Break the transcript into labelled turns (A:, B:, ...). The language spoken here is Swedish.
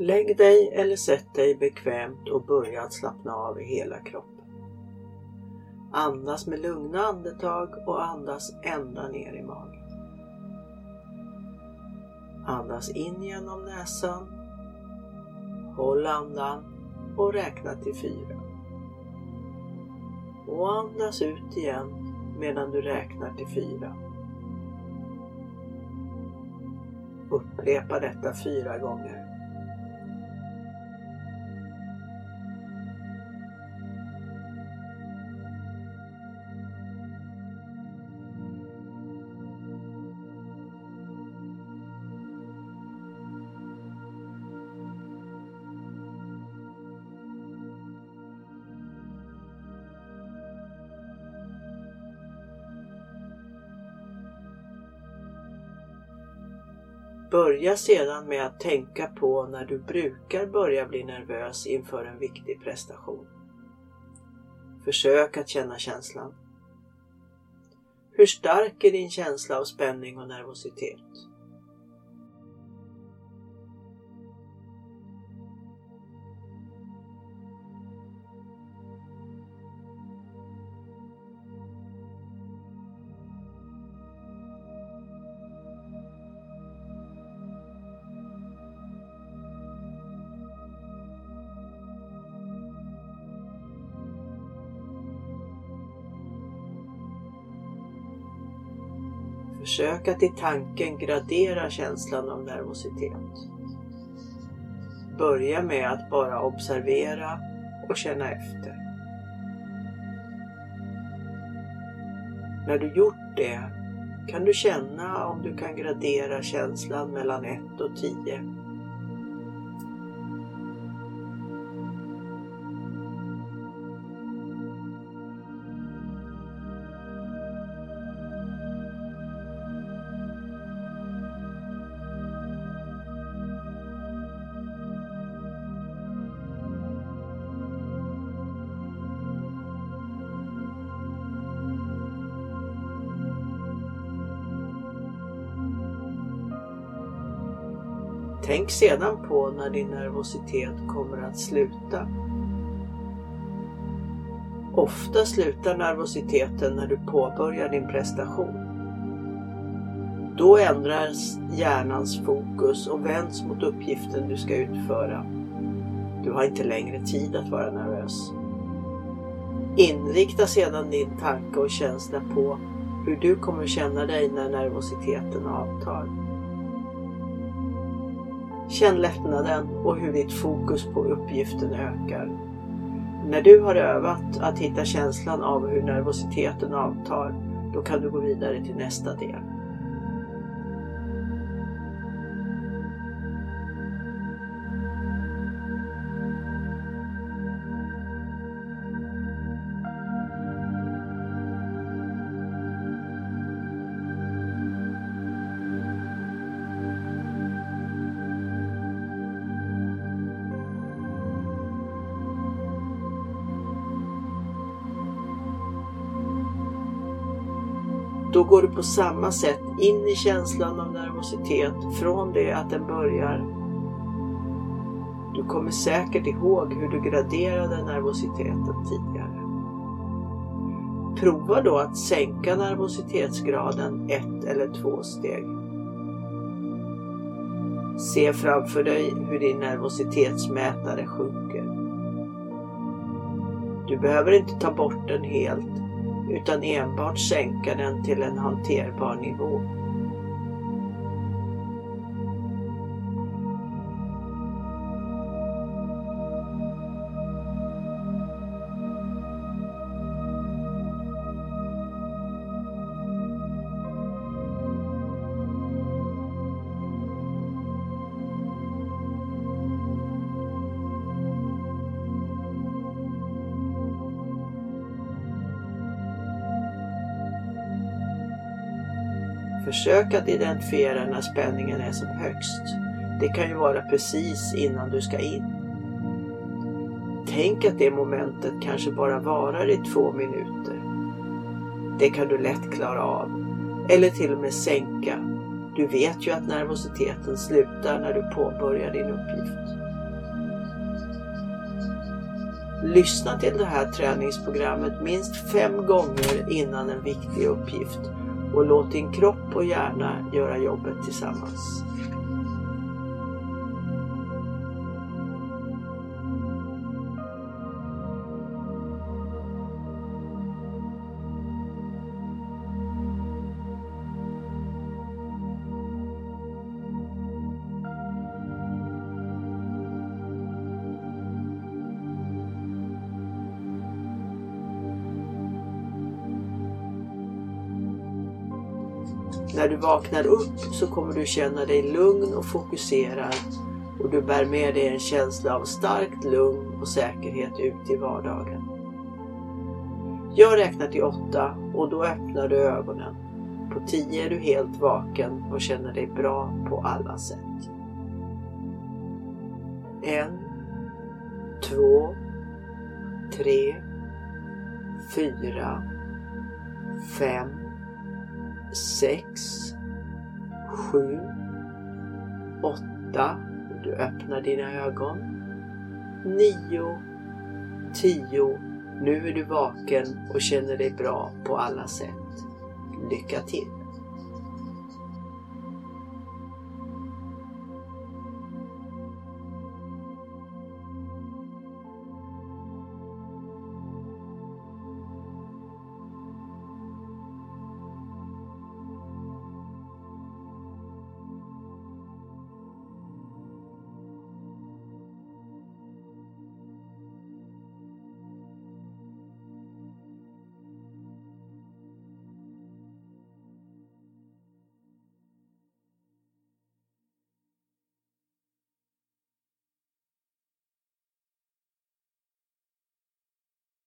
A: Lägg dig eller sätt dig bekvämt och börja att slappna av i hela kroppen. Andas med lugna andetag och andas ända ner i magen. Andas in genom näsan. Håll andan och räkna till fyra. Och andas ut igen medan du räknar till fyra. Upprepa detta fyra gånger. Börja sedan med att tänka på när du brukar börja bli nervös inför en viktig prestation. Försök att känna känslan. Hur stark är din känsla av spänning och nervositet? Försök att i tanken gradera känslan av nervositet. Börja med att bara observera och känna efter. När du gjort det kan du känna om du kan gradera känslan mellan 1 och 10 Tänk sedan på när din nervositet kommer att sluta. Ofta slutar nervositeten när du påbörjar din prestation. Då ändras hjärnans fokus och vänds mot uppgiften du ska utföra. Du har inte längre tid att vara nervös. Inrikta sedan din tanke och känsla på hur du kommer känna dig när nervositeten avtar. Känn lättnaden och hur ditt fokus på uppgiften ökar. När du har övat att hitta känslan av hur nervositeten avtar, då kan du gå vidare till nästa del. Då går du på samma sätt in i känslan av nervositet från det att den börjar. Du kommer säkert ihåg hur du graderade nervositeten tidigare. Prova då att sänka nervositetsgraden ett eller två steg. Se framför dig hur din nervositetsmätare sjunker. Du behöver inte ta bort den helt utan enbart sänka den till en hanterbar nivå. Försök att identifiera när spänningen är som högst. Det kan ju vara precis innan du ska in. Tänk att det momentet kanske bara varar i två minuter. Det kan du lätt klara av. Eller till och med sänka. Du vet ju att nervositeten slutar när du påbörjar din uppgift. Lyssna till det här träningsprogrammet minst fem gånger innan en viktig uppgift och låt din kropp och hjärna göra jobbet tillsammans. När du vaknar upp så kommer du känna dig lugn och fokuserad och du bär med dig en känsla av starkt lugn och säkerhet ut i vardagen. Jag räknar till åtta och då öppnar du ögonen. På tio är du helt vaken och känner dig bra på alla sätt. En, två, tre, fyra, fem, sex, sju, åtta. Du öppnar dina ögon. Nio, tio. Nu är du vaken och känner dig bra på alla sätt. Lycka till!